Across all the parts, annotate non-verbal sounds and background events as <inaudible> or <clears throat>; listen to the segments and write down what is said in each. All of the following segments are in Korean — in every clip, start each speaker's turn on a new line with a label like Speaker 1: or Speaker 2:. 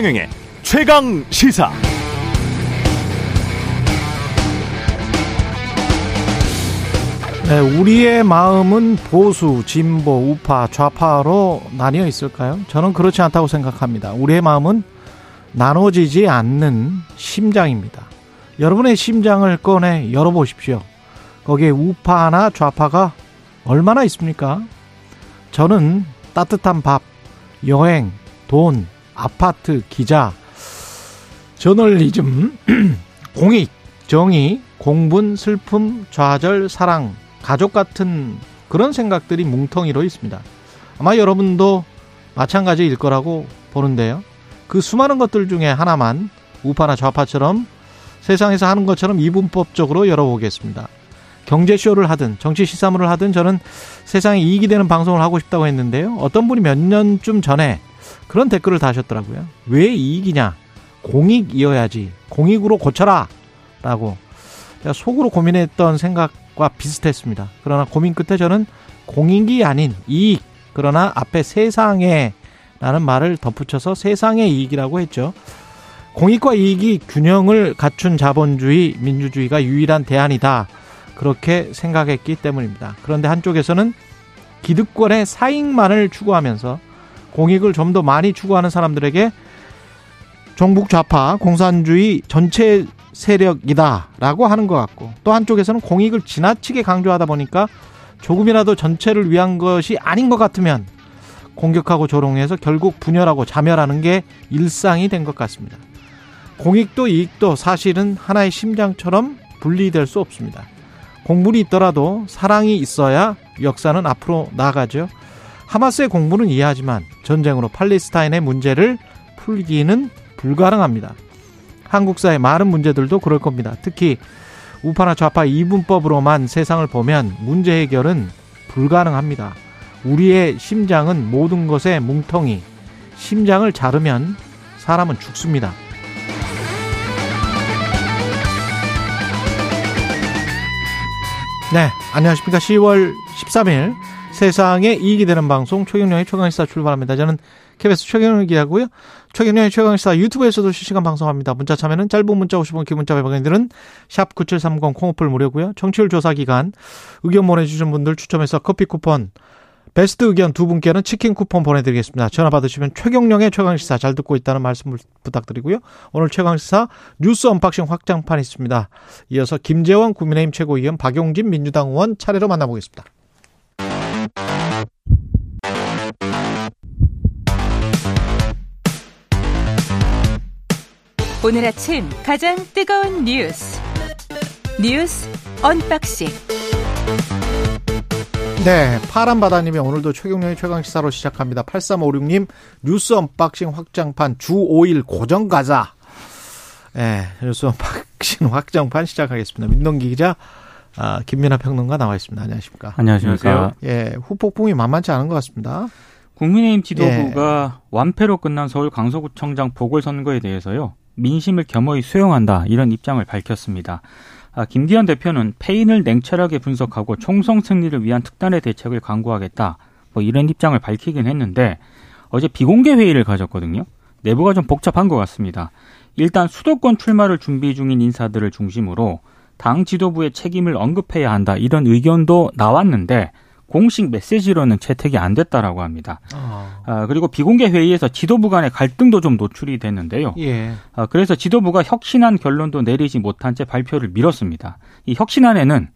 Speaker 1: 최경영의 최강 시사.
Speaker 2: 네, 우리의 마음은 보수, 진보, 우파, 좌파로 나뉘어 있을까요? 저는 그렇지 않다고 생각합니다. 우리의 마음은 나눠지지 않는 심장입니다. 여러분의 심장을 꺼내 열어보십시오. 거기에 우파나 좌파가 얼마나 있습니까? 저는 따뜻한 밥, 여행, 돈, 아파트, 기자, 저널리즘, <clears throat> 공익, 정의, 공분, 슬픔, 좌절, 사랑, 가족 같은 그런 생각들이 뭉텅이로 있습니다. 아마 여러분도 마찬가지일 거라고 보는데요. 그 수많은 것들 중에 하나만 우파나 좌파처럼 세상에서 하는 것처럼 이분법적으로 열어보겠습니다. 경제쇼를 하든 정치 시사물을 하든 저는 세상에 이익이 되는 방송을 하고 싶다고 했는데요. 어떤 분이 몇 년쯤 전에 그런 댓글을 다셨더라고요. 왜 이익이냐? 공익이어야지. 공익으로 고쳐라. 라고. 제가 속으로 고민했던 생각과 비슷했습니다. 그러나 고민 끝에 저는 공익이 아닌 이익. 그러나 앞에 세상에 라는 말을 덧붙여서 세상의 이익이라고 했죠. 공익과 이익이 균형을 갖춘 자본주의, 민주주의가 유일한 대안이다. 그렇게 생각했기 때문입니다. 그런데 한쪽에서는 기득권의 사익만을 추구하면서 공익을 좀 더 많이 추구하는 사람들에게 종북 좌파 공산주의 전체 세력이다라고 하는 것 같고 또 한쪽에서는 공익을 지나치게 강조하다 보니까 조금이라도 전체를 위한 것이 아닌 것 같으면 공격하고 조롱해서 결국 분열하고 자멸하는 게 일상이 된 것 같습니다. 공익도 이익도 사실은 하나의 심장처럼 분리될 수 없습니다. 공분이 있더라도 사랑이 있어야 역사는 앞으로 나아가죠. 하마스의 공분은 이해하지만 전쟁으로 팔레스타인의 문제를 풀기는 불가능합니다. 한국사의 많은 문제들도 그럴 겁니다. 특히 우파나 좌파 이분법으로만 세상을 보면 문제 해결은 불가능합니다. 우리의 심장은 모든 것의 뭉텅이. 심장을 자르면 사람은 죽습니다. 네, 안녕하십니까. 10월 13일 세상에 이익이 되는 방송 최경영의 최강시사 출발합니다. 저는 KBS 최경영 기자고요. 최경영의 최강시사 유튜브에서도 실시간 방송합니다. 문자 참여는 짧은 문자 50원, 긴 문자 100원들은 샵 9730 콩오플 무료고요. 청취율 조사 기간 의견 보내주신 분들 추첨해서 커피 쿠폰 베스트 의견 두 분께는 치킨 쿠폰 보내드리겠습니다. 전화 받으시면 최경영의 최강시사 잘 듣고 있다는 말씀 부탁드리고요. 오늘 최강시사 뉴스 언박싱 확장판 있습니다. 이어서 김재원 국민의힘 최고위원 박용진 민주당 의원 차례로 만나보겠습니다.
Speaker 3: 오늘 아침 가장 뜨거운 뉴스 뉴스 언박싱
Speaker 2: 네, 파란바다님이 오늘도 최경영의 최강시사로 시작합니다. 8356님, 뉴스 언박싱 확장판 주 5일 고정 가자. 네, 뉴스 언박싱 <laughs> 확장판 시작하겠습니다. 민동기 기자, 아, 김민하 평론가 나와 있습니다. 안녕하십니까.
Speaker 4: 안녕하십니까.
Speaker 2: 예, 후폭풍이 만만치 않은 것 같습니다.
Speaker 4: 국민의힘 지도부가 예. 완패로 끝난 서울 강서구청장 보궐선거에 대해서요, 민심을 겸허히 수용한다, 이런 입장을 밝혔습니다. 아, 김기현 대표는 패인을 냉철하게 분석하고 총선 승리를 위한 특단의 대책을 강구하겠다. 뭐 이런 입장을 밝히긴 했는데 어제 비공개 회의를 가졌거든요. 내부가 좀 복잡한 것 같습니다. 일단 수도권 출마를 준비 중인 인사들을 중심으로 당 지도부의 책임을 언급해야 한다 이런 의견도 나왔는데 공식 메시지로는 채택이 안 됐다라고 합니다. 어. 아, 그리고 비공개 회의에서 지도부 간의 갈등도 좀 노출이 됐는데요. 예. 아, 그래서 지도부가 혁신안 결론도 내리지 못한 채 발표를 미뤘습니다. 이 혁신안에는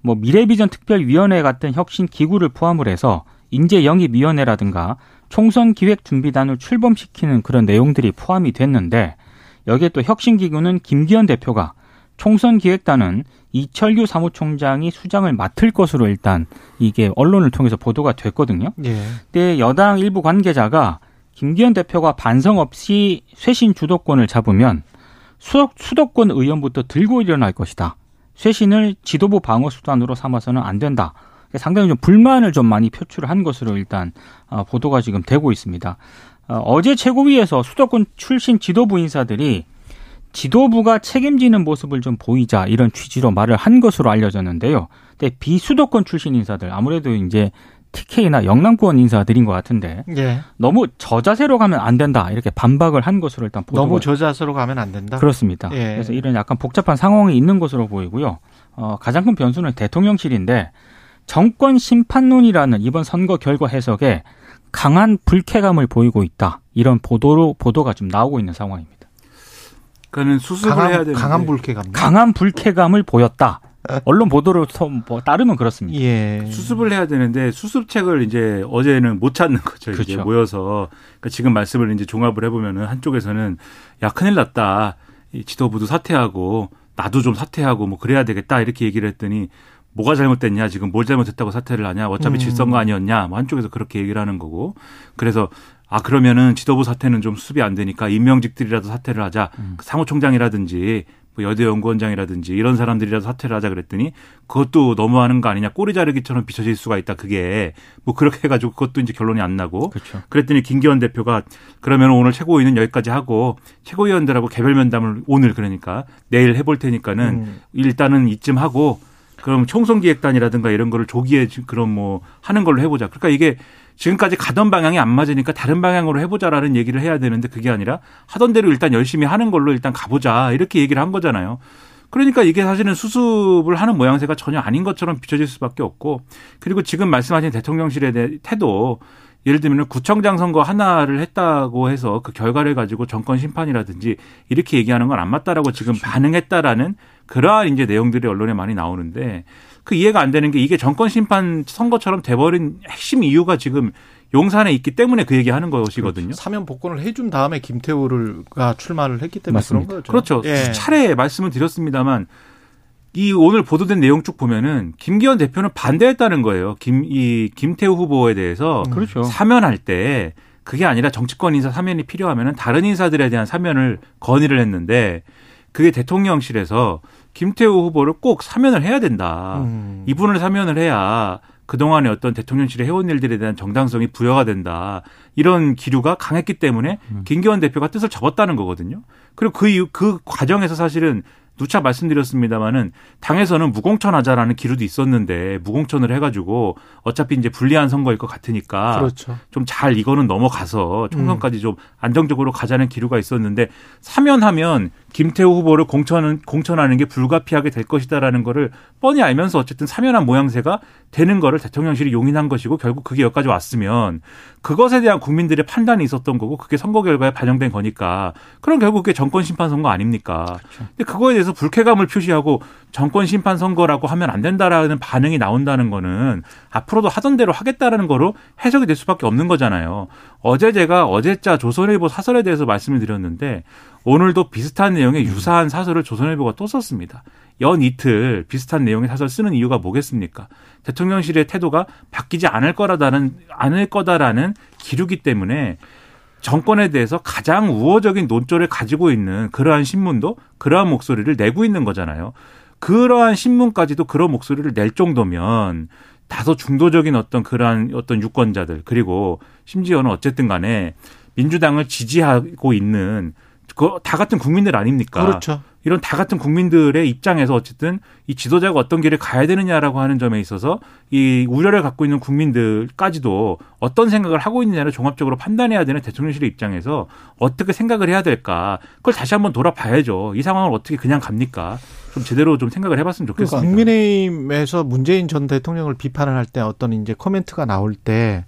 Speaker 4: 뭐 미래비전 특별위원회 같은 혁신 기구를 포함을 해서 인재 영입 위원회라든가 총선 기획 준비단을 출범시키는 그런 내용들이 포함이 됐는데 여기에 또 혁신 기구는 김기현 대표가 총선 기획단은 이철규 사무총장이 수장을 맡을 것으로 일단 이게 언론을 통해서 보도가 됐거든요. 예. 근데 여당 일부 관계자가 김기현 대표가 반성 없이 쇄신 주도권을 잡으면 수도, 수도권 의원부터 들고 일어날 것이다. 쇄신을 지도부 방어 수단으로 삼아서는 안 된다. 상당히 좀 불만을 좀 많이 표출을 한 것으로 일단 어, 보도가 지금 되고 있습니다. 어, 어제 최고위에서 수도권 출신 지도부 인사들이 지도부가 책임지는 모습을 좀 보이자 이런 취지로 말을 한 것으로 알려졌는데요. 근데 비수도권 출신 인사들 아무래도 이제 TK나 영남권 인사들인 것 같은데
Speaker 2: 예.
Speaker 4: 너무 저자세로 가면 안 된다 이렇게 반박을 한 것으로 일단 보도가
Speaker 2: 너무 저자세로 가면 안 된다.
Speaker 4: 그렇습니다.
Speaker 2: 예.
Speaker 4: 그래서 이런 약간 복잡한 상황이 있는 것으로 보이고요. 어, 가장 큰 변수는 대통령실인데 정권 심판론이라는 이번 선거 결과 해석에 강한 불쾌감을 보이고 있다. 이런 보도로 보도가 좀 나오고 있는 상황입니다.
Speaker 5: 그러니까는 수습을
Speaker 2: 강한,
Speaker 5: 해야 되는데
Speaker 2: 강한 불쾌감.
Speaker 4: 강한 불쾌감을 보였다. 언론 보도를 뭐 따르면 그렇습니다.
Speaker 2: 예.
Speaker 5: 수습을 해야 되는데 수습책을 이제 어제는 못 찾는 거죠. 이제
Speaker 4: 그렇죠.
Speaker 5: 모여서 그러니까 지금 말씀을 이제 종합을 해보면은 한쪽에서는 야 큰일 났다. 이 지도부도 사퇴하고 나도 좀 사퇴하고 뭐 그래야 되겠다 이렇게 얘기를 했더니 뭐가 잘못됐냐 지금 뭘 잘못했다고 사퇴를 하냐 어차피
Speaker 2: 음.
Speaker 5: 질선거 아니었냐 뭐 한쪽에서 그렇게 얘기를 하는 거고 그래서 아 그러면은 지도부 사퇴는 좀 수습이 안 되니까 임명직들이라도 사퇴를 하자
Speaker 4: 음.
Speaker 5: 사무총장이라든지 뭐 여대 연구원장이라든지 이런 사람들이라도 사퇴를 하자 그랬더니 그것도 너무하는 거 아니냐 꼬리 자르기처럼 비춰질 수가 있다 그게 뭐 그렇게 해가지고 그것도 이제 결론이 안 나고
Speaker 4: 그렇죠.
Speaker 5: 그랬더니 김기현 대표가 그러면 오늘 최고위는 여기까지 하고 최고위원들하고 개별 면담을 오늘 그러니까 내일 해볼 테니까는
Speaker 2: 음.
Speaker 5: 일단은 이쯤 하고 그럼 총선기획단이라든가 이런 거를 조기에 지- 그럼 뭐 하는 걸로 해보자. 그러니까 이게 지금까지 가던 방향이 안 맞으니까 다른 방향으로 해보자라는 얘기를 해야 되는데 그게 아니라 하던 대로 일단 열심히 하는 걸로 일단 가보자 이렇게 얘기를 한 거잖아요. 그러니까 이게 사실은 수습을 하는 모양새가 전혀 아닌 것처럼 비춰질 수밖에 없고 그리고 지금 말씀하신 대통령실의 대- 태도 예를 들면 구청장 선거 하나를 했다고 해서 그 결과를 가지고 정권 심판이라든지 이렇게 얘기하는 건 안 맞다라고 지금 반응했다라는 그러한 이제 내용들이 언론에 많이 나오는데 그 이해가 안 되는 게 이게 정권 심판 선거처럼 돼버린 핵심 이유가 지금 용산에 있기 때문에 그 얘기하는 것이거든요.
Speaker 2: 사면 복권을 해준 다음에 김태우가 출마를 했기 때문에
Speaker 4: 맞습니다.
Speaker 2: 그런 거죠.
Speaker 5: 그렇죠.
Speaker 2: 예.
Speaker 5: 차례 말씀을 드렸습니다만 이 오늘 보도된 내용 쭉 보면은 김기현 대표는 반대했다는 거예요. 김 이 김태우 후보에 대해서
Speaker 2: 음.
Speaker 4: 그렇죠.
Speaker 5: 사면할 때 그게 아니라 정치권 인사 사면이 필요하면은 다른 인사들에 대한 사면을 건의를 했는데 그게 대통령실에서 김태우 후보를 꼭 사면을 해야 된다.
Speaker 2: 음.
Speaker 5: 이분을 사면을 해야 그동안의 어떤 대통령실의 해온 일들에 대한 정당성이 부여가 된다. 이런 기류가 강했기 때문에
Speaker 4: 음.
Speaker 5: 김기현 대표가 뜻을 접었다는 거거든요. 그리고 그 이후, 그 과정에서 사실은 누차 말씀드렸습니다마는 당에서는 무공천하자라는 기류도 있었는데 무공천을 해가지고 어차피 이제 불리한 선거일 것 같으니까
Speaker 2: 그렇죠.
Speaker 5: 좀잘 이거는 넘어가서 총선까지 좀 안정적으로 가자는 기류가 있었는데 사면하면 김태우 후보를 공천 공천하는 게 불가피하게 될 것이다라는 거를 뻔히 알면서 어쨌든 사면한 모양새가 되는 거를 대통령실이 용인한 것이고 결국 그게 여기까지 왔으면 그것에 대한 국민들의 판단이 있었던 거고 그게 선거 결과에 반영된 거니까 그럼 결국 그게 정권 심판 선거 아닙니까? 근데 그거에 대해서 불쾌감을 표시하고 정권 심판 선거라고 하면 안 된다라는 반응이 나온다는 거는 앞으로도 하던 대로 하겠다라는 거로 해석이 될 수밖에 없는 거잖아요. 어제 제가 어제자 조선일보 사설에 대해서 말씀을 드렸는데 오늘도 비슷한 내용의 유사한 사설을 조선일보가 또 썼습니다. 연 이틀 비슷한 내용의 사설 쓰는 이유가 뭐겠습니까? 대통령실의 태도가 바뀌지 않을 거라다는 않을 거다라는 기류기 때문에 정권에 대해서 가장 우호적인 논조를 가지고 있는 그러한 신문도 그러한 목소리를 내고 있는 거잖아요. 그러한 신문까지도 그런 목소리를 낼 정도면 다소 중도적인 어떤 그러한 어떤 유권자들 그리고 심지어는 어쨌든 간에 민주당을 지지하고 있는 그 다 같은 국민들 아닙니까?
Speaker 2: 그렇죠.
Speaker 5: 이런 다 같은 국민들의 입장에서 어쨌든 이 지도자가 어떤 길을 가야 되느냐라고 하는 점에 있어서 이 우려를 갖고 있는 국민들까지도 어떤 생각을 하고 있느냐를 종합적으로 판단해야 되는 대통령실의 입장에서 어떻게 생각을 해야 될까 그걸 다시 한번 돌아봐야죠. 이 상황을 어떻게 그냥 갑니까? 좀 제대로 좀 생각을 해봤으면 좋겠습니다.
Speaker 2: 그러니까 국민의힘에서 문재인 전 대통령을 비판을 할 때 어떤 이제 코멘트가 나올 때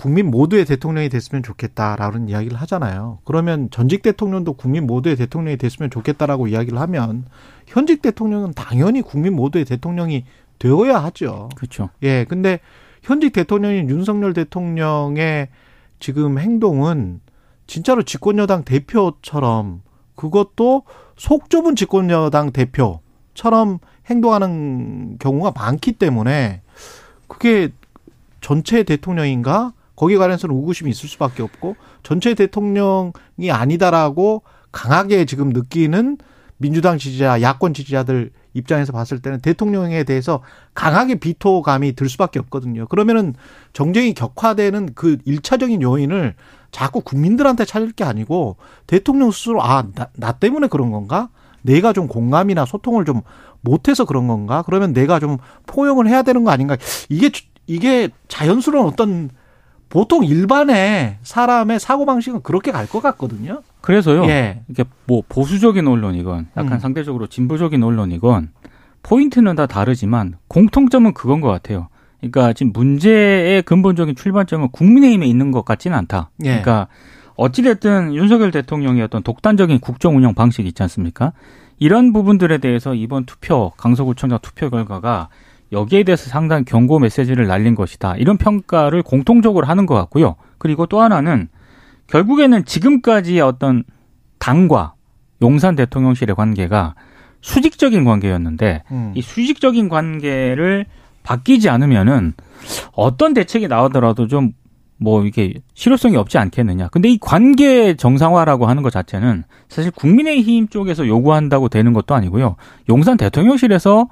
Speaker 2: 국민 모두의 대통령이 됐으면 좋겠다라는 이야기를 하잖아요. 그러면 전직 대통령도 국민 모두의 대통령이 됐으면 좋겠다라고 이야기를 하면 현직 대통령은 당연히 국민 모두의 대통령이 되어야 하죠.
Speaker 4: 그렇죠.
Speaker 2: 예, 근데 현직 대통령인 윤석열 대통령의 지금 행동은 진짜로 집권여당 대표처럼 그것도 속 좁은 집권여당 대표처럼 행동하는 경우가 많기 때문에 그게 전체 대통령인가? 거기에 관해서는 의구심이 있을 수밖에 없고 전체 대통령이 아니다라고 강하게 지금 느끼는 민주당 지지자, 야권 지지자들 입장에서 봤을 때는 대통령에 대해서 강하게 비토감이 들 수밖에 없거든요. 그러면은 정쟁이 격화되는 그 일차적인 요인을 자꾸 국민들한테 찾을 게 아니고 대통령 스스로 아, 나, 나 때문에 그런 건가? 내가 좀 공감이나 소통을 좀 못해서 그런 건가? 그러면 내가 좀 포용을 해야 되는 거 아닌가? 이게 이게 자연스러운 어떤 보통 일반의 사람의 사고 방식은 그렇게 갈 것 같거든요.
Speaker 4: 그래서요.
Speaker 2: 예.
Speaker 4: 이게 뭐 보수적인 언론이건 약간
Speaker 2: 음.
Speaker 4: 상대적으로 진보적인 언론이건 포인트는 다 다르지만 공통점은 그건 것 같아요. 그러니까 지금 문제의 근본적인 출발점은 국민의힘에 있는 것 같지는 않다.
Speaker 2: 예.
Speaker 4: 그러니까 어찌됐든 윤석열 대통령의 어떤 독단적인 국정 운영 방식이 있지 않습니까? 이런 부분들에 대해서 이번 투표, 강서구청장 투표 결과가 여기에 대해서 상당히 경고 메시지를 날린 것이다. 이런 평가를 공통적으로 하는 것 같고요. 그리고 또 하나는 결국에는 지금까지의 어떤 당과 용산 대통령실의 관계가 수직적인 관계였는데
Speaker 2: 음.
Speaker 4: 이 수직적인 관계를 바뀌지 않으면은 어떤 대책이 나오더라도 좀 뭐 이게 실효성이 없지 않겠느냐. 근데 이 관계 정상화라고 하는 것 자체는 사실 국민의힘 쪽에서 요구한다고 되는 것도 아니고요. 용산 대통령실에서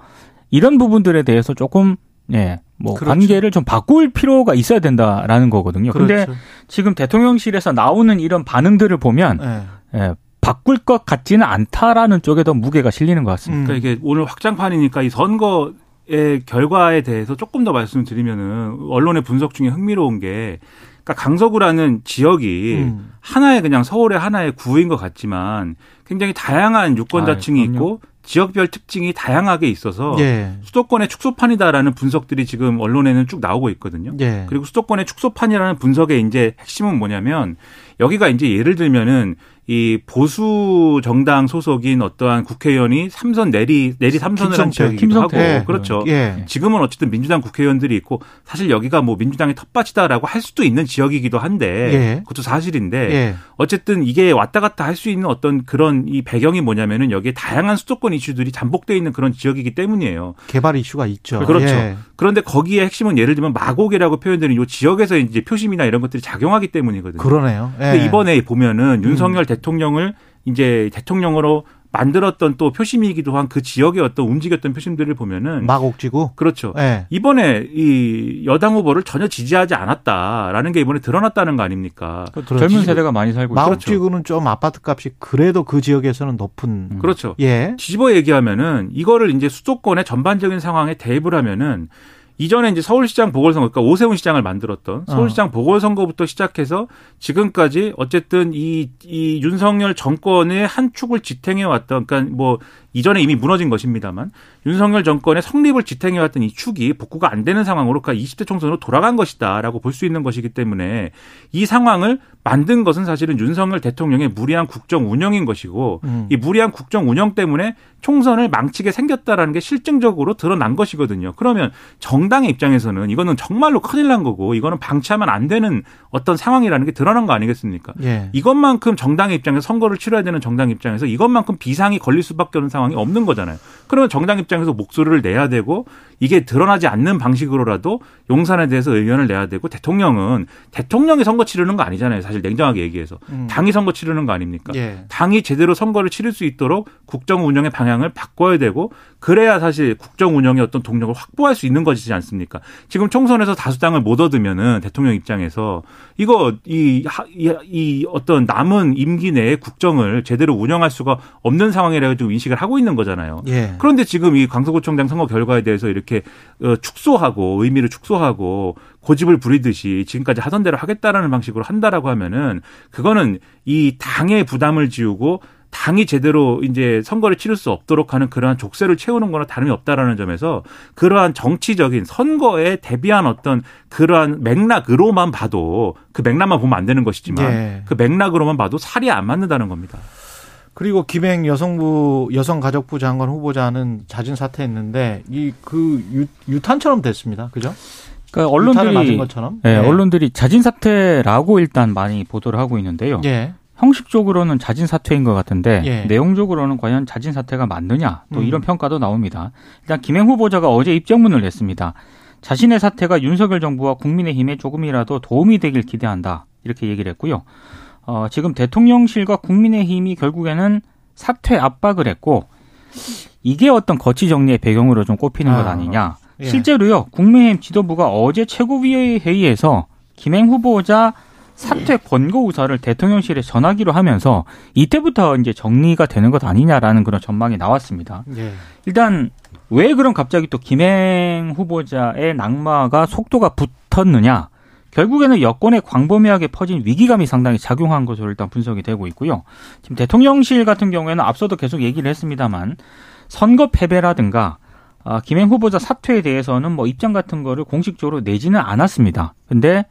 Speaker 4: 이런 부분들에 대해서 조금 예, 뭐
Speaker 2: 그렇죠.
Speaker 4: 관계를 좀 바꿀 필요가 있어야 된다라는 거거든요. 근데
Speaker 2: 그렇죠.
Speaker 4: 지금 대통령실에서 나오는 이런 반응들을 보면
Speaker 2: 예.
Speaker 4: 예, 바꿀 것 같지는 않다라는 쪽에 더 무게가 실리는 것 같습니다.
Speaker 2: 음.
Speaker 5: 그러니까 이게 오늘 확장판이니까 이 선거의 결과에 대해서 조금 더 말씀드리면은 언론의 분석 중에 흥미로운 게 그러니까 강서구라는 지역이
Speaker 2: 음.
Speaker 5: 하나의 그냥 서울의 하나의 구인 것 같지만 굉장히 다양한 유권자층이
Speaker 4: 아, 그럼요.
Speaker 5: 있고 지역별 특징이 다양하게 있어서
Speaker 2: 예.
Speaker 5: 수도권의 축소판이다라는 분석들이 지금 언론에는 쭉 나오고 있거든요.
Speaker 2: 예.
Speaker 5: 그리고 수도권의 축소판이라는 분석의 이제 핵심은 뭐냐면 여기가 이제 예를 들면은 이 보수 정당 소속인 어떠한 국회의원이 삼선 내리 내리 삼선을 한. 지역이기도 하고
Speaker 4: 김성태.
Speaker 5: 그렇죠.
Speaker 2: 예.
Speaker 5: 지금은 어쨌든 민주당 국회의원들이 있고 사실 여기가 뭐 민주당의 텃밭이다라고 할 수도 있는 지역이기도 한데
Speaker 2: 예.
Speaker 5: 그것도 사실인데
Speaker 2: 예.
Speaker 5: 어쨌든 이게 왔다 갔다 할 수 있는 어떤 그런 이 배경이 뭐냐면은 여기에 다양한 수도권 이슈들이 잠복돼 있는 그런 지역이기 때문이에요.
Speaker 2: 개발 이슈가 있죠.
Speaker 5: 그렇죠.
Speaker 2: 예.
Speaker 5: 그런데 거기에 핵심은 예를 들면 마곡이라고 표현되는 이 지역에서 이제 표심이나 이런 것들이 작용하기 때문이거든요.
Speaker 2: 그러네요. 예.
Speaker 5: 근데 이번에 보면은 윤석열 대통령을 이제 대통령으로 만들었던 또 표심이기도 한 그 지역의 어떤 움직였던 표심들을 보면은
Speaker 2: 마곡지구.
Speaker 5: 그렇죠.
Speaker 2: 예.
Speaker 5: 이번에 이 여당 후보를 전혀 지지하지 않았다라는 게 이번에 드러났다는 거 아닙니까?
Speaker 4: 젊은 세대가 많이 살고 있죠.
Speaker 2: 마곡지구는 좀 아파트 값이 그래도 그 지역에서는 높은.
Speaker 4: 음.
Speaker 5: 그렇죠.
Speaker 2: 예.
Speaker 5: 뒤집어 얘기하면은 이거를 이제 수도권의 전반적인 상황에 대입을 하면은 이전에 이제 서울시장 보궐선거, 그러니까 오세훈 시장을 만들었던 서울시장 보궐선거부터 시작해서 지금까지 어쨌든 이, 이 윤석열 정권의 한 축을 지탱해왔던, 그러니까 뭐 이전에 이미 무너진 것입니다만 윤석열 정권의 성립을 지탱해왔던 이 축이 복구가 안 되는 상황으로 그러니까 20대 총선으로 돌아간 것이다라고 볼 수 있는 것이기 때문에 이 상황을 만든 것은 사실은 윤석열 대통령의 무리한 국정 운영인 것이고
Speaker 2: 음.
Speaker 5: 이 무리한 국정 운영 때문에 총선을 망치게 생겼다라는 게 실증적으로 드러난 것이거든요. 그러면 정당의 입장에서는 이거는 정말로 큰일 난 거고 이거는 방치하면 안 되는 어떤 상황이라는 게 드러난 거 아니겠습니까?
Speaker 2: 예.
Speaker 5: 이것만큼 정당의 입장에서 선거를 치러야 되는 정당 입장에서 이것만큼 비상이 걸릴 수밖에 없는 상황 이 없는 거잖아요. 그러면 정당 입장에서 목소리를 내야 되고 이게 드러나지 않는 방식으로라도 용산에 대해서 의견을 내야 되고 대통령은 대통령이 선거 치르는 거 아니잖아요. 사실 냉정하게 얘기해서
Speaker 2: 음.
Speaker 5: 당이 선거 치르는 거 아닙니까?
Speaker 2: 예.
Speaker 5: 당이 제대로 선거를 치를 수 있도록 국정 운영의 방향을 바꿔야 되고 그래야 사실 국정 운영의 어떤 동력을 확보할 수 있는 것이지 않습니까? 지금 총선에서 다수당을 못 얻으면은 대통령 입장에서 이거 이, 하- 이, 이 어떤 남은 임기 내에 국정을 제대로 운영할 수가 없는 상황이라고 좀 인식을 하고 있는 거잖아요.
Speaker 2: 예.
Speaker 5: 그런데 지금 이 강서구청장 선거 결과에 대해서 이렇게 어, 축소하고 의미를 축소하고 고집을 부리듯이 지금까지 하던 대로 하겠다라는 방식으로 한다라고 하면은 그거는 이 당의 부담을 지우고 당이 제대로 이제 선거를 치를 수 없도록 하는 그러한 족쇄를 채우는 거나 다름이 없다라는 점에서 그러한 정치적인 선거에 대비한 어떤 그러한 맥락으로만 봐도 그 맥락만 보면 안 되는 것이지만
Speaker 2: 예.
Speaker 5: 그 맥락으로만 봐도 살이 안 맞는다는 겁니다.
Speaker 2: 그리고 김행 여성부 여성가족부 장관 후보자는 자진 사퇴했는데 이 그 유탄처럼 됐습니다. 그죠?
Speaker 4: 그러니까
Speaker 2: 유탄을 맞은
Speaker 4: 언론들이
Speaker 2: 것처럼.
Speaker 4: 예, 언론들이 자진 사퇴라고 일단 많이 보도를 하고 있는데요.
Speaker 2: 예.
Speaker 4: 형식적으로는 자진 사퇴인 것 같은데
Speaker 2: 예.
Speaker 4: 내용적으로는 과연 자진 사퇴가 맞느냐 또
Speaker 2: 음.
Speaker 4: 이런 평가도 나옵니다. 일단 김행 후보자가 어제 입장문을 냈습니다. 자신의 사퇴가 윤석열 정부와 국민의힘에 조금이라도 도움이 되길 기대한다 이렇게 얘기를 했고요. 어, 지금 대통령실과 국민의힘이 결국에는 사퇴 압박을 했고 이게 어떤 거치 정리의 배경으로 좀 꼽히는 것
Speaker 2: 아,
Speaker 4: 아니냐.
Speaker 2: 예.
Speaker 4: 실제로요 국민의힘 지도부가 어제 최고위의 회의에서 김행 후보자 사퇴 권고 의사를 대통령실에 전하기로 하면서 이때부터 이제 정리가 되는 것 아니냐라는 그런 전망이 나왔습니다.
Speaker 2: 예.
Speaker 4: 일단 왜 그럼 갑자기 또 김행 후보자의 낙마가 속도가 붙었느냐? 결국에는 여권의 광범위하게 퍼진 위기감이 상당히 작용한 것으로 일단 분석이 되고 있고요. 지금 대통령실 같은 경우에는 앞서도 계속 얘기를 했습니다만 선거 패배라든가 아, 김행 후보자 사퇴에 대해서는 뭐 입장 같은 거를 공식적으로 내지는 않았습니다. 근데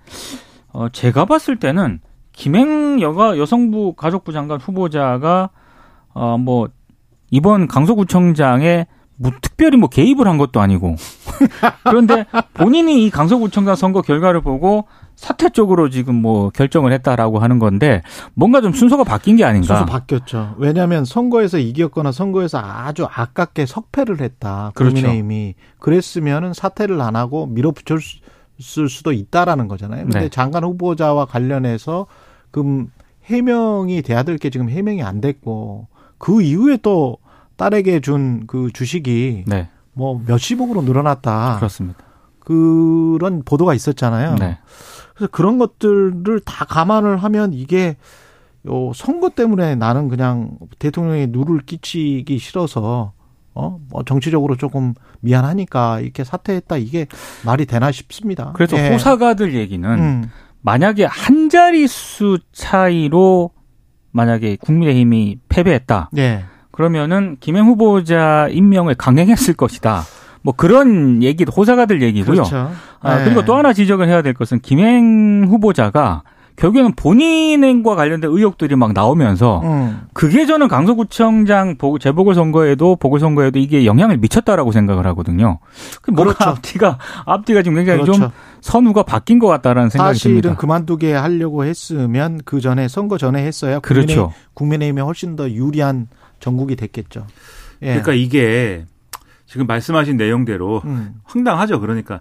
Speaker 4: 어, 제가 봤을 때는 김행 여가 여성부 가족부 장관 후보자가 어, 뭐 이번 강서구청장에 뭐 특별히 뭐 개입을 한 것도 아니고 <laughs> 그런데 본인이 이 강서구청장 선거 결과를 보고 사퇴 쪽으로 지금 뭐 결정을 했다라고 하는 건데 뭔가 좀 순서가 바뀐 게 아닌가?
Speaker 2: 순서 바뀌었죠. 왜냐하면 선거에서 이겼거나 선거에서 아주 아깝게 석패를 했다.
Speaker 4: 그렇죠.
Speaker 2: 국민의힘이 그랬으면은 사퇴를 안 하고 밀어붙였을 수도 있다라는 거잖아요. 근데
Speaker 4: 네.
Speaker 2: 장관 후보자와 관련해서 그 해명이 돼야 될 게 지금 해명이 안 됐고 그 이후에 또 딸에게 준 그 주식이
Speaker 4: 네,
Speaker 2: 뭐 몇십억으로 늘어났다.
Speaker 4: 그렇습니다.
Speaker 2: 그런 보도가 있었잖아요.
Speaker 4: 네.
Speaker 2: 그래서 그런 것들을 다 감안을 하면 이게 요 선거 때문에 나는 그냥 대통령에 누를 끼치기 싫어서 어, 뭐 정치적으로 조금 미안하니까 이렇게 사퇴했다 이게 말이 되나 싶습니다.
Speaker 4: 그래서
Speaker 2: 예.
Speaker 4: 호사가들 얘기는
Speaker 2: 음,
Speaker 4: 만약에 한 자릿수 차이로 만약에 국민의힘이 패배했다.
Speaker 2: 예.
Speaker 4: 그러면은 김행 후보자 임명을 강행했을 것이다. 뭐 그런 얘기도 호사가들 얘기고요.
Speaker 2: 그렇죠.
Speaker 4: 아,
Speaker 2: 예.
Speaker 4: 그리고 또 하나 지적을 해야 될 것은 김행 후보자가 결국에는 본인과 관련된 의혹들이 막 나오면서
Speaker 2: 음,
Speaker 4: 그게 저는 강서구청장 보- 재보궐 선거에도 보궐 선거에도 이게 영향을 미쳤다라고 생각을 하거든요. 그 뭔가
Speaker 2: 그렇죠.
Speaker 4: 앞뒤가 앞뒤가 지금 굉장히 좀
Speaker 2: 그렇죠.
Speaker 4: 선우가 바뀐 것 같다라는 생각이
Speaker 2: 사실은
Speaker 4: 듭니다.
Speaker 2: 그만두게 하려고 했으면 그 전에 선거 전에 했어야
Speaker 4: 그렇죠.
Speaker 2: 국민의힘에 훨씬 더 유리한 전국이 됐겠죠. 예.
Speaker 5: 그러니까 이게 지금 말씀하신 내용대로
Speaker 2: 음,
Speaker 5: 황당하죠. 그러니까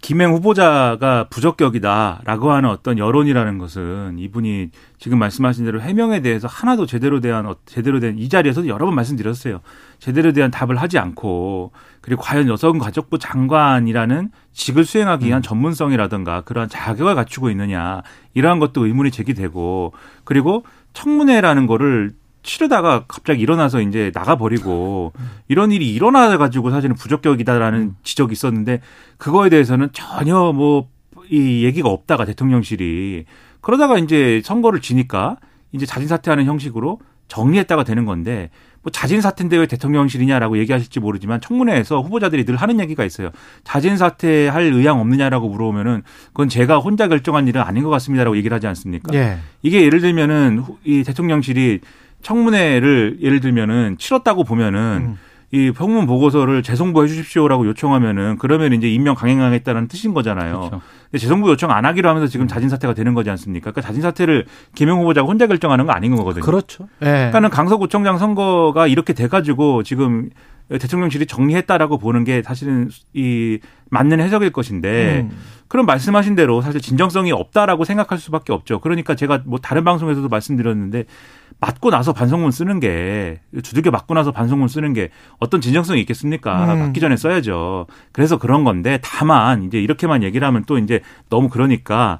Speaker 5: 김행 후보자가 부적격이다라고 하는 어떤 여론이라는 것은 이분이 지금 말씀하신 대로 해명에 대해서 하나도 제대로 대한 어- 제대로 된 이 자리에서도 여러 번 말씀드렸어요. 제대로 대한 답을 하지 않고 그리고 과연 여성가족부 장관이라는 직을 수행하기 위한 전문성이라든가 그러한 자격을 갖추고 있느냐 이러한 것도 의문이 제기되고 그리고 청문회라는 거를 치르다가 갑자기 일어나서 이제 나가버리고 이런 일이 일어나 가지고 사실은 부적격이다라는 지적이 있었는데 그거에 대해서는 전혀 뭐 이 얘기가 없다가 대통령실이 그러다가 이제 선거를 지니까 이제 자진 사퇴하는 형식으로 정리했다가 되는 건데 뭐 자진 사퇴인데 왜 대통령실이냐라고 얘기하실지 모르지만 청문회에서 후보자들이 늘 하는 얘기가 있어요. 자진 사퇴할 의향 없느냐라고 물어보면은 그건 제가 혼자 결정한 일은 아닌 것 같습니다라고 얘기를 하지 않습니까?
Speaker 2: 예.
Speaker 5: 이게 예를 들면은 후- 이 대통령실이 청문회를 예를 들면은 치렀다고 보면은
Speaker 2: 음.
Speaker 5: 이 평문 보고서를 재송부해 주십시오라고 요청하면은 그러면 이제 임명 강행하겠다는 뜻인 거잖아요.
Speaker 4: 그렇죠.
Speaker 5: 근데 재송부 요청 안 하기로 하면서 지금 자진 사퇴가 되는 거지 않습니까? 그러니까 자진 사퇴를 김영 후보자가 혼자 결정하는 거 아닌 거거든요.
Speaker 2: 그렇죠. 예.
Speaker 5: 그러니까는 강서구청장 선거가 이렇게 돼 가지고 지금 대통령실이 정리했다라고 보는 게 사실은 이 맞는 해석일 것인데
Speaker 2: 음.
Speaker 5: 그럼 말씀하신 대로 사실 진정성이 없다라고 생각할 수밖에 없죠. 그러니까 제가 뭐 다른 방송에서도 말씀드렸는데 맞고 나서 반성문 쓰는 게 두들겨 맞고 나서 반성문 쓰는 게 어떤 진정성이 있겠습니까?
Speaker 2: 음.
Speaker 5: 맞기 전에 써야죠. 그래서 그런 건데 다만 이제 이렇게만 얘기를 하면 또 이제 너무 그러니까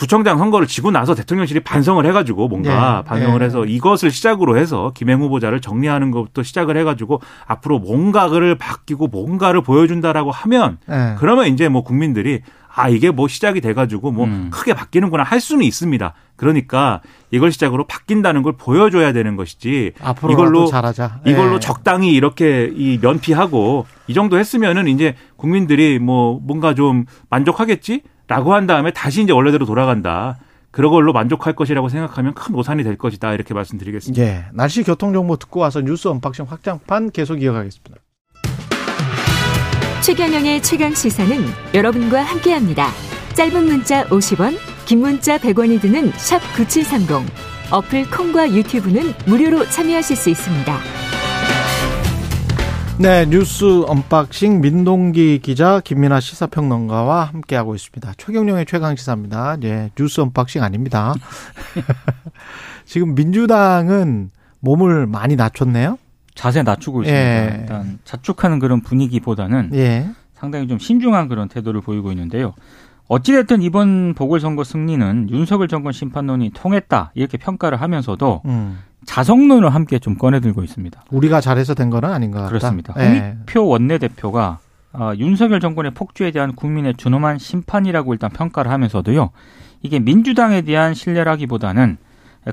Speaker 5: 구청장 선거를 지고 나서 대통령실이 반성을 해가지고 뭔가
Speaker 2: 네.
Speaker 5: 반성을
Speaker 2: 네.
Speaker 5: 해서 이것을 시작으로 해서 김행 후보자를 정리하는 것부터 시작을 해가지고 앞으로 뭔가를 바뀌고 뭔가를 보여준다라고 하면
Speaker 2: 예.
Speaker 5: 그러면 이제 뭐 국민들이 아 이게 뭐 시작이 돼가지고 뭐
Speaker 4: 음.
Speaker 5: 크게 바뀌는구나 할 수는 있습니다. 그러니까 이걸 시작으로 바뀐다는 걸 보여줘야 되는 것이지
Speaker 2: 앞으로
Speaker 5: 이걸로
Speaker 2: 잘하자.
Speaker 5: 이걸로
Speaker 2: 예.
Speaker 5: 적당히 이렇게 이 면피하고 이 정도 했으면은 이제 국민들이 뭐 뭔가 좀 만족하겠지 라고 한 다음에 다시 이제 원래대로 돌아간다. 그런 걸로 만족할 것이라고 생각하면 큰 오산이 될 것이다 이렇게 말씀드리겠습니다.
Speaker 2: 예. 날씨 교통 정보 듣고 와서 뉴스 언박싱 확장판 계속 이어가겠습니다.
Speaker 3: 최경영의 최강 시사는 여러분과 함께합니다. 짧은 문자 50원, 긴 문자 100원이 드는 샵 9730. 어플 콩과 유튜브는 무료로 참여하실 수 있습니다.
Speaker 2: 네, 뉴스 언박싱 민동기 기자 김민하 시사평론가와 함께하고 있습니다. 최경영의 최강 시사입니다. 예, 뉴스 언박싱 아닙니다. <laughs> 지금 민주당은 몸을 많이 낮췄네요.
Speaker 4: 자세 낮추고 있습니다.
Speaker 2: 예.
Speaker 4: 일단 자축하는 그런 분위기보다는
Speaker 2: 예.
Speaker 4: 상당히 좀 신중한 그런 태도를 보이고 있는데요. 어찌됐든 이번 보궐선거 승리는 윤석열 정권 심판론이 통했다 이렇게 평가를 하면서도 음. 자성론을 함께 좀 꺼내들고 있습니다.
Speaker 2: 우리가 잘해서 된 거는 아닌 것 같다.
Speaker 4: 그렇습니다. 네. 홍익표 원내대표가 어, 윤석열 정권의 폭주에 대한 국민의 준엄한 심판이라고 일단 평가를 하면서도요. 이게 민주당에 대한 신뢰라기보다는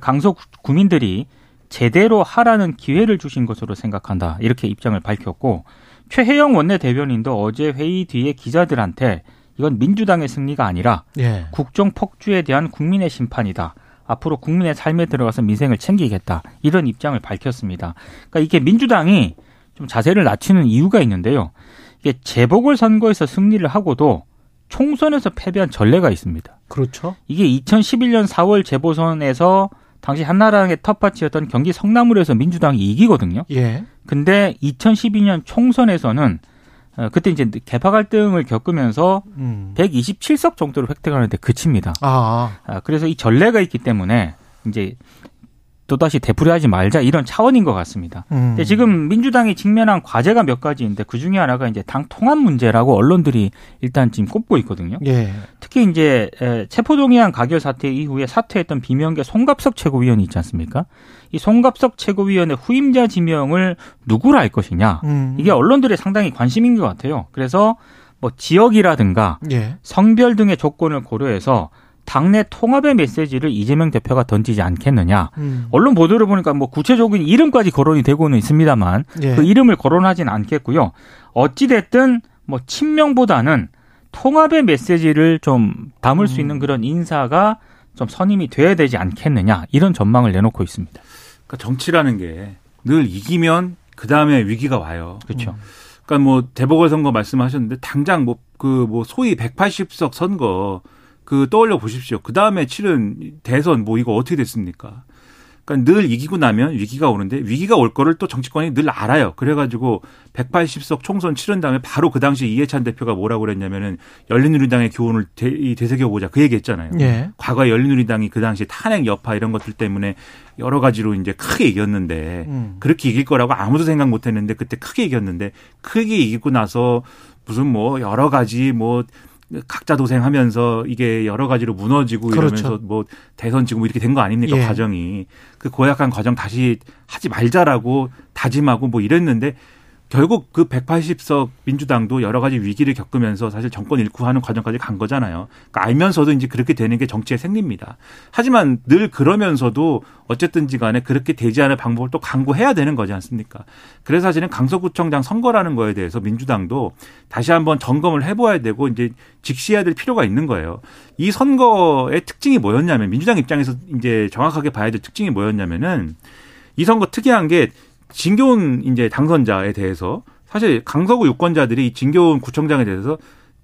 Speaker 4: 강서 구민들이 제대로 하라는 기회를 주신 것으로 생각한다. 이렇게 입장을 밝혔고 최혜영 원내대변인도 어제 회의 뒤에 기자들한테 이건 민주당의 승리가 아니라 예. 국정 폭주에 대한 국민의 심판이다. 앞으로 국민의 삶에 들어가서 민생을 챙기겠다. 이런 입장을 밝혔습니다. 그러니까 이게 민주당이 좀 자세를 낮추는 이유가 있는데요. 이게 재보궐 선거에서 승리를 하고도 총선에서 패배한 전례가 있습니다.
Speaker 2: 그렇죠.
Speaker 4: 이게 2011년 4월 재보선에서 당시 한나라당의 텃밭이었던 경기 성남을에서 민주당이 이기거든요. 예. 근데 2012년 총선에서는 어, 그때 이제 개파 갈등을 겪으면서 음. 127석 정도를 획득하는데 그칩니다. 아. 아. 그래서 이 전례가 있기 때문에 이제 또다시 되풀이하지 말자 이런 차원인 것 같습니다. 음. 근데 지금 민주당이 직면한 과제가 몇 가지인데 그 중에 하나가 이제 당 통합 문제라고 언론들이 일단 지금 꼽고 있거든요. 예. 특히 이제 체포동의안 가결 사태 이후에 사퇴했던 비명계 송갑석 최고위원이 있지 않습니까? 이 송갑석 최고위원의 후임자 지명을 누구로 할 것이냐 음. 이게 언론들의 상당히 관심인 것 같아요. 그래서 뭐 지역이라든가 예. 성별 등의 조건을 고려해서 당내 통합의 메시지를 이재명 대표가 던지지 않겠느냐. 음. 언론 보도를 보니까 뭐 구체적인 이름까지 거론이 되고는 있습니다만 예. 그 이름을 거론하지는 않겠고요. 어찌 됐든 뭐 친명보다는 통합의 메시지를 좀 담을 음. 수 있는 그런 인사가 좀 선임이 돼야 되지 않겠느냐 이런 전망을 내놓고 있습니다.
Speaker 5: 그러니까 정치라는 게 늘 이기면 그 다음에 위기가 와요.
Speaker 4: 그렇죠.
Speaker 5: 그러니까 뭐 대보궐 선거 말씀하셨는데 당장 뭐 그뭐 그 뭐 소위 180석 선거 그 떠올려 보십시오. 그 다음에 치른 대선 뭐 이거 어떻게 됐습니까? 그러니까 늘 이기고 나면 위기가 오는데 위기가 올 거를 또 정치권이 늘 알아요. 그래가지고 180석 총선 치른 다음에 바로 그 당시 이해찬 대표가 뭐라고 그랬냐면은 열린우리당의 교훈을 되, 되새겨보자 그 얘기했잖아요. 예. 과거에 열린우리당이 그 당시 탄핵 여파 이런 것들 때문에 여러 가지로 이제 크게 이겼는데 음. 그렇게 이길 거라고 아무도 생각 못했는데 그때 크게 이겼는데 크게 이기고 나서 무슨 뭐 여러 가지 뭐 각자 도생하면서 이게 여러 가지로 무너지고 그렇죠. 이러면서 뭐 대선 지금 이렇게 된 거 아닙니까 예. 과정이 그 고약한 과정 다시 하지 말자라고 다짐하고 뭐 이랬는데 결국 그 180석 민주당도 여러 가지 위기를 겪으면서 사실 정권 잃고 하는 과정까지 간 거잖아요. 그러니까 알면서도 이제 그렇게 되는 게 정치의 생리입니다. 하지만 늘 그러면서도 어쨌든지 간에 그렇게 되지 않을 방법을 또 강구해야 되는 거지 않습니까? 그래서 사실은 강서구청장 선거라는 거에 대해서 민주당도 다시 한번 점검을 해봐야 되고 이제 직시해야 될 필요가 있는 거예요. 이 선거의 특징이 뭐였냐면 민주당 입장에서 이제 정확하게 봐야 될 특징이 뭐였냐면은 이 선거 특이한 게 진교훈 이제 당선자에 대해서 사실 강서구 유권자들이 진교훈 구청장에 대해서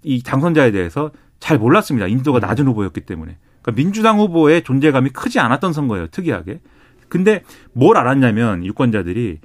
Speaker 5: 이 당선자에 대해서 잘 몰랐습니다. 인지도가 낮은 후보였기 때문에. 그러니까 민주당 후보의 존재감이 크지 않았던 선거예요. 특이하게. 근데 뭘 알았냐면 유권자들이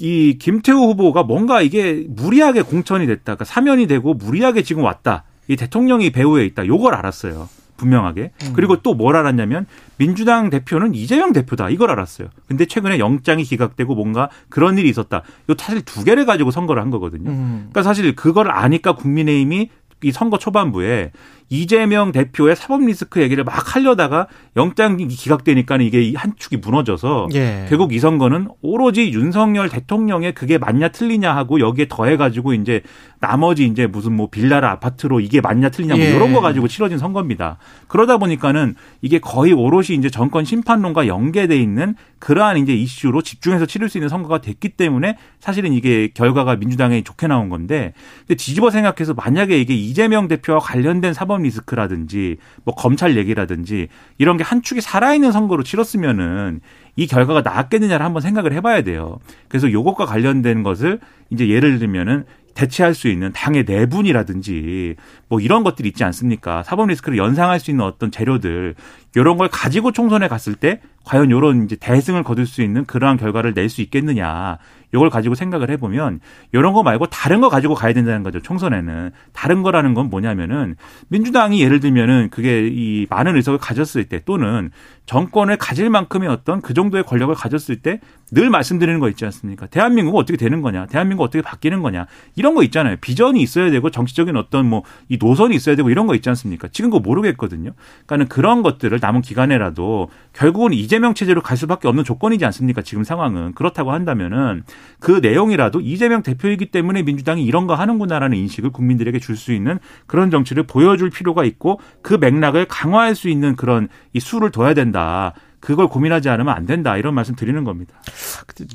Speaker 5: 이 김태우 후보가 뭔가 이게 무리하게 공천이 됐다. 그러니까 사면이 되고 무리하게 지금 왔다. 이 대통령이 배후에 있다. 요걸 알았어요. 분명하게. 음. 그리고 또 뭘 알았냐면 민주당 대표는 이재명 대표다. 이걸 알았어요. 근데 최근에 영장이 기각되고 뭔가 그런 일이 있었다. 이 사실 두 개를 가지고 선거를 한 거거든요. 음. 그러니까 사실 그걸 아니까 국민의힘이 이 선거 초반부에 이재명 대표의 사법 리스크 얘기를 막 하려다가 영장이 기각되니까는 이게 한 축이 무너져서 예. 결국 이 선거는 오로지 윤석열 대통령의 그게 맞냐 틀리냐 하고 여기에 더해가지고 이제 나머지 이제 무슨 뭐 빌라라 아파트로 이게 맞냐 틀리냐 뭐 예. 이런 거 가지고 치러진 선거입니다. 그러다 보니까는 이게 거의 오롯이 이제 정권 심판론과 연계돼 있는 그러한 이제 이슈로 집중해서 치를 수 있는 선거가 됐기 때문에 사실은 이게 결과가 민주당에 좋게 나온 건데 뒤집어 생각해서 만약에 이게 이재명 대표와 관련된 사법 리스크라든지 뭐 검찰 얘기라든지 이런 게 한 축이 살아있는 선거로 치렀으면은 이 결과가 나았겠느냐를 한번 생각을 해봐야 돼요. 그래서 요것과 관련된 것을 이제 예를 들면은 대체할 수 있는 당의 내분이라든지 뭐 이런 것들이 있지 않습니까? 사법 리스크를 연상할 수 있는 어떤 재료들 이런 걸 가지고 총선에 갔을 때 과연 이런 이제 대승을 거둘 수 있는 그러한 결과를 낼 수 있겠느냐. 이걸 가지고 생각을 해보면 이런 거 말고 다른 거 가지고 가야 된다는 거죠 총선에는 다른 거라는 건 뭐냐면은 민주당이 예를 들면은 그게 이 많은 의석을 가졌을 때 또는 정권을 가질 만큼의 어떤 그 정도의 권력을 가졌을 때 늘 말씀드리는 거 있지 않습니까? 대한민국은 어떻게 되는 거냐? 대한민국 어떻게 바뀌는 거냐? 이런 거 있잖아요. 비전이 있어야 되고 정치적인 어떤 뭐 이 노선이 있어야 되고 이런 거 있지 않습니까? 지금 그거 모르겠거든요. 그러니까는 그런 것들을 남은 기간에라도 결국은 이재명 체제로 갈 수밖에 없는 조건이지 않습니까? 지금 상황은 그렇다고 한다면은 그 내용이라도 이재명 대표이기 때문에 민주당이 이런 거 하는구나라는 인식을 국민들에게 줄 수 있는 그런 정치를 보여줄 필요가 있고 그 맥락을 강화할 수 있는 그런 이 수를 둬야 된다. 그걸 고민하지 않으면 안 된다. 이런 말씀 드리는 겁니다.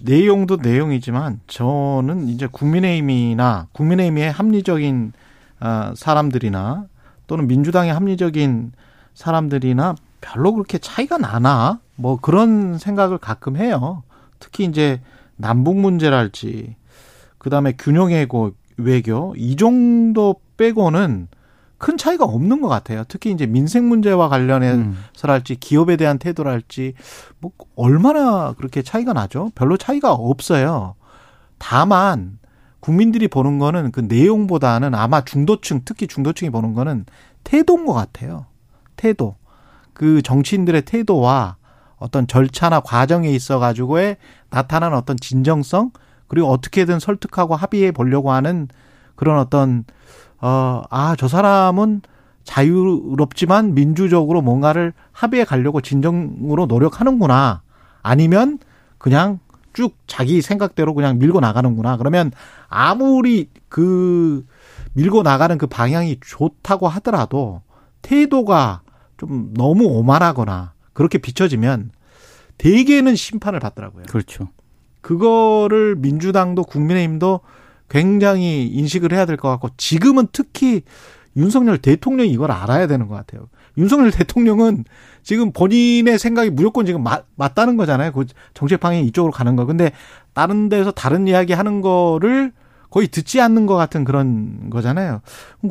Speaker 2: 내용도 내용이지만 저는 이제 국민의힘이나 국민의힘의 합리적인 아, 사람들이나 또는 민주당의 합리적인 사람들이나 별로 그렇게 차이가 나나 뭐 그런 생각을 가끔 해요. 특히 이제 남북 문제랄지 그다음에 균형 외교 외교 이 정도 빼고는 큰 차이가 없는 것 같아요. 특히 이제 민생 문제와 관련해서랄지 기업에 대한 태도랄지 뭐 얼마나 그렇게 차이가 나죠? 별로 차이가 없어요. 다만 국민들이 보는 거는 그 내용보다는 아마 중도층 특히 중도층이 보는 거는 태도인 것 같아요. 태도. 그 정치인들의 태도와 어떤 절차나 과정에 있어 가지고의 나타난 어떤 진정성 그리고 어떻게든 설득하고 합의해 보려고 하는 그런 어떤 어, 아, 저 사람은 자유롭지만 민주적으로 뭔가를 합의해 가려고 진정으로 노력하는구나. 아니면 그냥 쭉 자기 생각대로 그냥 밀고 나가는구나. 그러면 아무리 그 밀고 나가는 그 방향이 좋다고 하더라도 태도가 좀 너무 오만하거나 그렇게 비춰지면 대개는 심판을 받더라고요.
Speaker 4: 그렇죠.
Speaker 2: 그거를 민주당도 국민의힘도 굉장히 인식을 해야 될 것 같고 지금은 특히 윤석열 대통령이 이걸 알아야 되는 것 같아요. 윤석열 대통령은 지금 본인의 생각이 무조건 지금 맞, 맞다는 거잖아요. 그 정책 방향이 이쪽으로 가는 거. 근데 다른 데서 다른 이야기 하는 거를 거의 듣지 않는 것 같은 그런 거잖아요.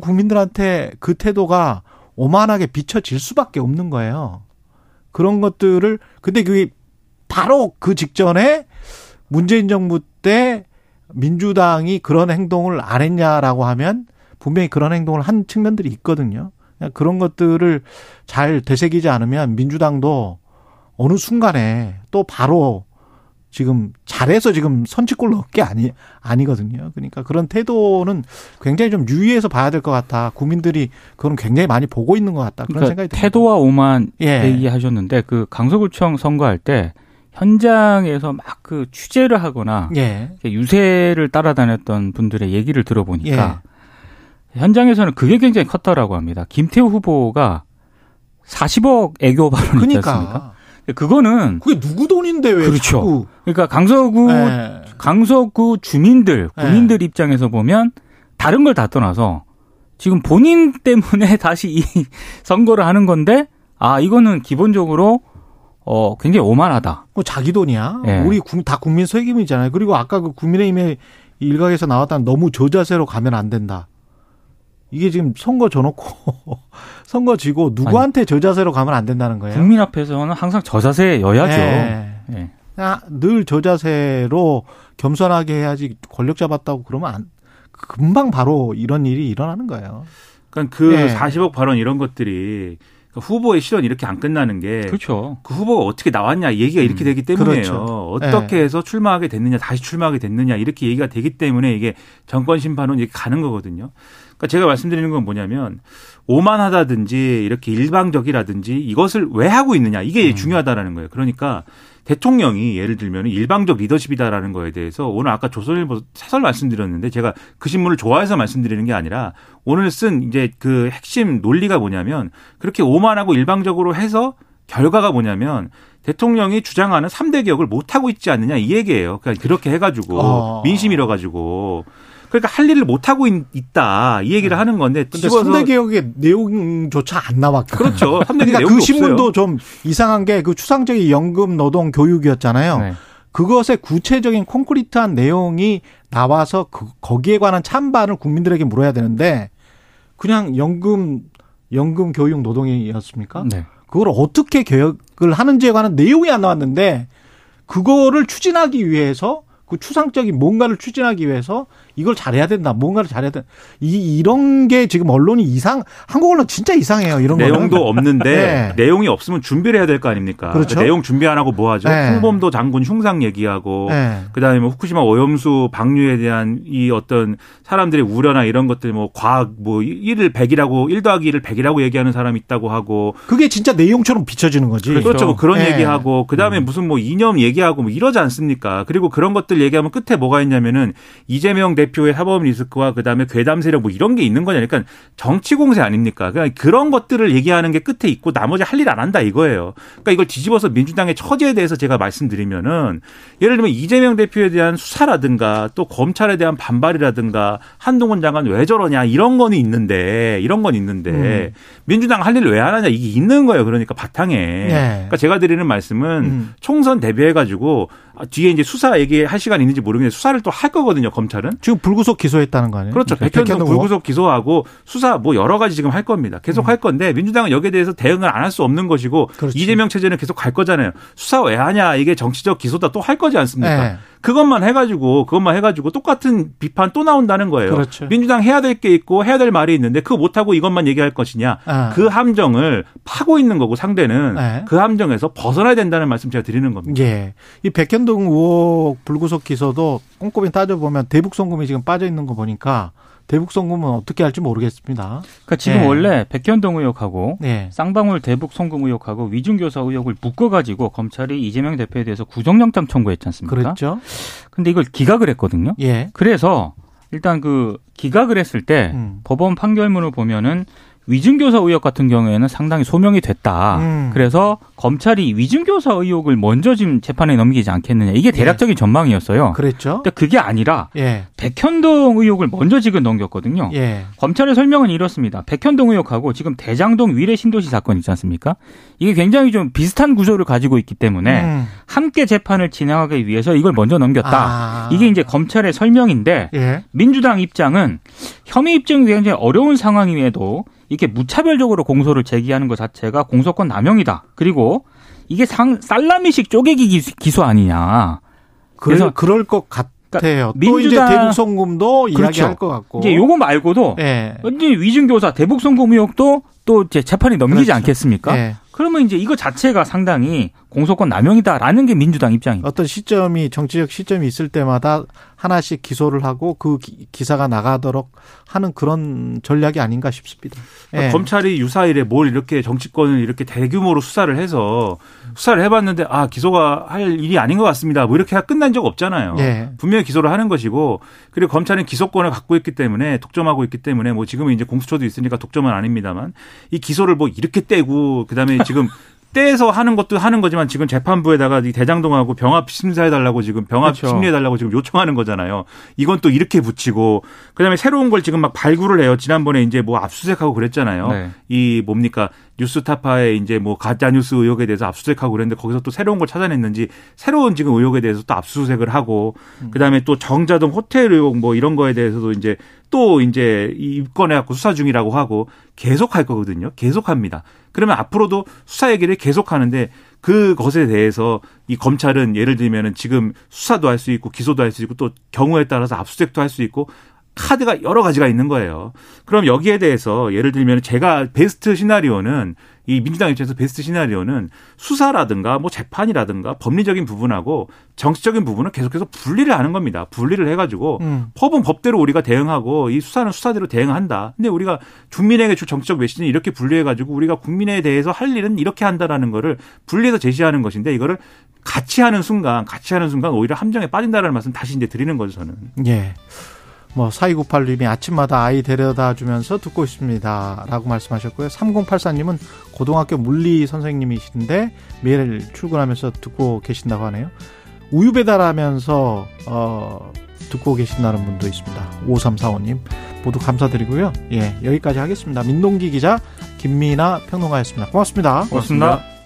Speaker 2: 국민들한테 그 태도가 오만하게 비춰질 수밖에 없는 거예요. 그런 것들을 근데 그게 바로 그 직전에 문재인 정부 때 민주당이 그런 행동을 안 했냐라고 하면 분명히 그런 행동을 한 측면들이 있거든요. 그런 것들을 잘 되새기지 않으면 민주당도 어느 순간에 또 바로 지금 잘해서 지금 선취골 넣을 게 아니 아니거든요. 그러니까 그런 태도는 굉장히 좀 유의해서 봐야 될 것 같아. 국민들이 그건 굉장히 많이 보고 있는 것 같다. 그런
Speaker 4: 그러니까
Speaker 2: 생각이 듭니다.
Speaker 4: 태도와 오만
Speaker 2: 예.
Speaker 4: 얘기하셨는데 그 강서구청 선거할 때 현장에서 막 그 취재를 하거나
Speaker 2: 예.
Speaker 4: 유세를 따라다녔던 분들의 얘기를 들어보니까
Speaker 2: 예.
Speaker 4: 현장에서는 그게 굉장히 컸다라고 합니다. 김태우 후보가 40억 애교 발언 있지 않습니까?
Speaker 2: 그러니까
Speaker 4: 그거는
Speaker 2: 그게 누구 돈인데 왜
Speaker 4: 그렇죠.
Speaker 2: 자꾸
Speaker 4: 그러니까 강서구
Speaker 2: 예.
Speaker 4: 강서구 주민들 국민들 입장에서 보면 다른 걸 다 떠나서 지금 본인 때문에 <laughs> 다시 이 선거를 하는 건데 아 이거는 기본적으로 어 굉장히 오만하다.
Speaker 2: 뭐 자기 돈이야.
Speaker 4: 예.
Speaker 2: 우리 국- 다 국민 세금이잖아요. 그리고 아까 그 국민의힘의 일각에서 나왔던 너무 저자세로 가면 안 된다. 이게 지금 선거 줘놓고 <laughs> 선거 지고 누구한테 저자세로 가면 안 된다는 거예요.
Speaker 4: 국민 앞에서는 항상 저 자세여야죠.
Speaker 2: 예.
Speaker 4: 예.
Speaker 2: 그냥 늘 저 자세로 겸손하게 해야지 권력 잡았다고 그러면 안 금방 바로 이런 일이 일어나는 거예요.
Speaker 5: 그러니까 그
Speaker 2: 예.
Speaker 5: 40억 발언 이런 것들이 그러니까 후보의 실현 이렇게 안 끝나는 게
Speaker 4: 그렇죠.
Speaker 5: 그 후보가 어떻게 나왔냐 얘기가 이렇게 되기 때문이에요.
Speaker 2: 그렇죠.
Speaker 5: 어떻게 해서 출마하게 됐느냐, 다시 출마하게 됐느냐 이렇게 얘기가 되기 때문에 이게 정권 심판은 이렇게 가는 거거든요. 그러니까 제가 말씀드리는 건 뭐냐면 오만하다든지 이렇게 일방적이라든지 이것을 왜 하고 있느냐 이게 중요하다라는 거예요. 그러니까 대통령이 예를 들면 일방적 리더십이다라는 거에 대해서 오늘 아까 조선일보 사설 말씀드렸는데 제가 그 신문을 좋아해서 말씀드리는 게 아니라 오늘 쓴 이제 그 핵심 논리가 뭐냐면 그렇게 오만하고 일방적으로 해서 결과가 뭐냐면 대통령이 주장하는 3대 개혁을 못 하고 있지 않느냐 이 얘기예요. 그러니까 그렇게 해가지고
Speaker 2: 어.
Speaker 5: 민심 잃어가지고 그러니까 할 일을 못 하고 있다 이 얘기를 하는 건데
Speaker 2: 근데
Speaker 5: 집어서
Speaker 2: 선대 개혁의 내용조차 안 나왔거든요.
Speaker 5: 그렇죠. <laughs> 3대
Speaker 2: 그러니까 그 신문도
Speaker 5: 없어요.
Speaker 2: 좀 이상한 게 그 추상적인 연금 노동 교육이었잖아요.
Speaker 4: 네.
Speaker 2: 그것의 구체적인 콘크리트한 내용이 나와서 그, 거기에 관한 찬반을 국민들에게 물어야 되는데 그냥 연금 연금 교육 노동이었습니까?
Speaker 4: 네.
Speaker 2: 그걸 어떻게 개혁을 하는지에 관한 내용이 안 나왔는데 그거를 추진하기 위해서 그 추상적인 뭔가를 추진하기 위해서 이걸 잘해야 된다. 뭔가를 잘해야 된다. 이 이런 게 지금 언론이 이상 한국 언론 진짜 이상해요. 이런
Speaker 5: 내용도
Speaker 2: 거는.
Speaker 5: 없는데 <laughs>
Speaker 2: 네.
Speaker 5: 내용이 없으면 준비를 해야 될 거 아닙니까?
Speaker 2: 그렇죠.
Speaker 5: 그러니까 내용 준비 안 하고 뭐 하죠?
Speaker 2: 네.
Speaker 5: 홍범도 장군 흉상 얘기하고
Speaker 2: 네.
Speaker 5: 그다음에 뭐 후쿠시마 오염수 방류에 대한 이 어떤 사람들의 우려나 이런 것들 뭐 과학 뭐 1을 100이라고 1 더하기 1을 100이라고 얘기하는 사람이 있다고 하고
Speaker 2: 그게 진짜 내용처럼 비춰지는 거지.
Speaker 5: 그렇죠. 뭐 그런
Speaker 2: 네.
Speaker 5: 얘기하고 그다음에 무슨 뭐 이념 얘기하고 뭐 이러지 않습니까? 그리고 그런 것들 얘기하면 끝에 뭐가 있냐면은 이재명 대 표의 사법 리스크와 그다음에 괴담 세력 뭐 이런 게 있는 거냐. 그러니까 정치 공세 아닙니까? 그러니까 그런 것들을 얘기하는 게 끝에 있고 나머지 할 일 안 한다 이거예요. 그러니까 이걸 뒤집어서 민주당의 처지에 대해서 제가 말씀드리면은 예를 들면 이재명 대표에 대한 수사라든가 또 검찰에 대한 반발이라든가 한동훈 장관 왜 저러냐 이런 거는 있는데 이런 건 있는데
Speaker 2: 음.
Speaker 5: 민주당 할 일 왜 안 하냐 이게 있는 거예요. 그러니까 바탕에.
Speaker 2: 네.
Speaker 5: 그러니까 제가 드리는 말씀은
Speaker 2: 음.
Speaker 5: 총선 대비해 가지고 뒤에 이제 수사 얘기할 시간 있는지 모르겠는데 수사를 또 할 거거든요. 검찰은.
Speaker 2: 지금 불구속 기소했다는 거 아니에요?
Speaker 5: 그렇죠.
Speaker 2: 백현동
Speaker 5: 백현동
Speaker 2: 의원?
Speaker 5: 불구속 기소하고 수사 뭐 여러 가지 지금 할 겁니다. 계속
Speaker 2: 음.
Speaker 5: 할 건데 민주당은 여기에 대해서 대응을 안 할 수 없는 것이고
Speaker 2: 그렇지.
Speaker 5: 이재명 체제는 계속 갈 거잖아요. 수사 왜 하냐 이게 정치적 기소다 또 할 거지 않습니까?
Speaker 2: 네.
Speaker 5: 그것만 해가지고 그것만 해가지고 똑같은 비판 또 나온다는 거예요.
Speaker 2: 그렇죠.
Speaker 5: 민주당 해야 될 게 있고 해야 될 말이 있는데 그거 못 하고 이것만 얘기할 것이냐?
Speaker 2: 아.
Speaker 5: 그 함정을 파고 있는 거고 상대는
Speaker 2: 네.
Speaker 5: 그 함정에서 벗어나야 된다는 말씀 제가 드리는 겁니다.
Speaker 2: 예. 이 백현동 의혹 불구속 기소도 꼼꼼히 따져보면 대북 송금이 지금 빠져 있는 거 보니까 대북 송금은 어떻게 할지 모르겠습니다.
Speaker 4: 그러니까 지금
Speaker 2: 예.
Speaker 4: 원래 백현동 의혹하고
Speaker 2: 네.
Speaker 4: 쌍방울 대북 송금 의혹하고 위중교사 의혹을 묶어가지고 검찰이 이재명 대표에 대해서 구속영장 청구했지 않습니까?
Speaker 2: 그랬죠.
Speaker 4: 근데 이걸 기각을 했거든요.
Speaker 2: 예.
Speaker 4: 그래서 일단 그 기각을 했을 때
Speaker 2: 음.
Speaker 4: 법원 판결문을 보면은 위증교사 의혹 같은 경우에는 상당히 소명이 됐다.
Speaker 2: 음.
Speaker 4: 그래서 검찰이 위증교사 의혹을 먼저 지금 재판에 넘기지 않겠느냐. 이게 대략적인 전망이었어요.
Speaker 2: 그랬죠.
Speaker 4: 근데 그게 아니라
Speaker 2: 예.
Speaker 4: 백현동 의혹을 먼저 지금 넘겼거든요.
Speaker 2: 예.
Speaker 4: 검찰의 설명은 이렇습니다. 백현동 의혹하고 지금 대장동 위례 신도시 사건 있지 않습니까? 이게 굉장히 좀 비슷한 구조를 가지고 있기 때문에
Speaker 2: 음.
Speaker 4: 함께 재판을 진행하기 위해서 이걸 먼저 넘겼다.
Speaker 2: 아.
Speaker 4: 이게 이제 검찰의 설명인데
Speaker 2: 예.
Speaker 4: 민주당 입장은 혐의 입증이 굉장히 어려운 상황임에도 이렇게 무차별적으로 공소를 제기하는 것 자체가 공소권 남용이다. 그리고 이게 상, 살라미식 쪼개기 기수, 기소 아니냐. 그래서
Speaker 2: 그럴 것 같아요. 또 이제
Speaker 4: 민주당-
Speaker 2: 대북 송금도
Speaker 4: 그렇죠.
Speaker 2: 이야기할 것 같고.
Speaker 4: 이제 요거 말고도
Speaker 2: 예.
Speaker 4: 이제 위증교사 대북 송금 의혹도 또 이제 재판이 넘기지
Speaker 2: 그렇죠.
Speaker 4: 않겠습니까?
Speaker 2: 예.
Speaker 4: 그러면 이제 이거 자체가 상당히 공소권 남용이다라는 게 민주당 입장입니다.
Speaker 2: 어떤 시점이 정치적 시점이 있을 때마다 하나씩 기소를 하고 그 기- 기사가 나가도록 하는 그런 전략이 아닌가 싶습니다.
Speaker 5: 그러니까
Speaker 2: 예.
Speaker 5: 검찰이 유사일에 뭘 이렇게 정치권을 이렇게 대규모로 수사를 해서 수사를 해봤는데 아 기소가 할 일이 아닌 것 같습니다. 뭐 이렇게 끝난 적 없잖아요.
Speaker 2: 예.
Speaker 5: 분명히 기소를 하는 것이고 그리고 검찰은 기소권을 갖고 있기 때문에 독점하고 있기 때문에 뭐 지금은 이제 공수처도 있으니까 독점은 아닙니다만 이 기소를 뭐 이렇게 떼고 그다음에 지금 <laughs> 떼서 하는 것도 하는 거지만 지금 재판부에다가 이 대장동하고 병합 심사해 달라고 지금 병합
Speaker 2: 그렇죠.
Speaker 5: 심리해 달라고 지금 요청하는 거잖아요. 이건 또 이렇게 붙이고 그다음에 새로운 걸 지금 막 발굴을 해요. 지난번에 이제 뭐 압수수색하고 그랬잖아요.
Speaker 4: 네.
Speaker 5: 이 뭡니까 뉴스타파의 이제 뭐 가짜 뉴스 의혹에 대해서 압수수색하고 그랬는데 거기서 또 새로운 걸 찾아냈는지 새로운 지금 의혹에 대해서 또 압수수색을 하고 그다음에 또 정자동 호텔 의혹 뭐 이런 거에 대해서도 이제 또 이제 입건해 갖고 수사 중이라고 하고 계속 할 거거든요. 계속 합니다. 그러면 앞으로도 수사 얘기를 계속 하는데 그것에 대해서 이 검찰은 예를 들면은 지금 수사도 할 수 있고 기소도 할 수 있고 또 경우에 따라서 압수수색도 할 수 있고 카드가 여러 가지가 있는 거예요. 그럼 여기에 대해서 예를 들면 제가 베스트 시나리오는 이 민주당 입장에서 베스트 시나리오는 수사라든가 뭐 재판이라든가 법리적인 부분하고 정치적인 부분은 계속해서 분리를 하는 겁니다. 분리를 해가지고
Speaker 2: 음.
Speaker 5: 법은 법대로 우리가 대응하고 이 수사는 수사대로 대응한다. 근데 우리가 국민에게 줄 정치적 메시지는 이렇게 분리해가지고 우리가 국민에 대해서 할 일은 이렇게 한다라는 거를 분리해서 제시하는 것인데 이거를 같이 하는 순간, 같이 하는 순간 오히려 함정에 빠진다라는 말씀 다시 이제 드리는 거죠 저는.
Speaker 2: 예. 뭐 4298님이 아침마다 아이 데려다 주면서 듣고 있습니다. 라고 말씀하셨고요. 3084님은 고등학교 물리 선생님이신데 매일 출근하면서 듣고 계신다고 하네요. 우유 배달하면서 어 듣고 계신다는 분도 있습니다. 5345님 모두 감사드리고요. 예, 여기까지 하겠습니다. 민동기 기자 김미나 평론가였습니다. 고맙습니다.
Speaker 4: 고맙습니다.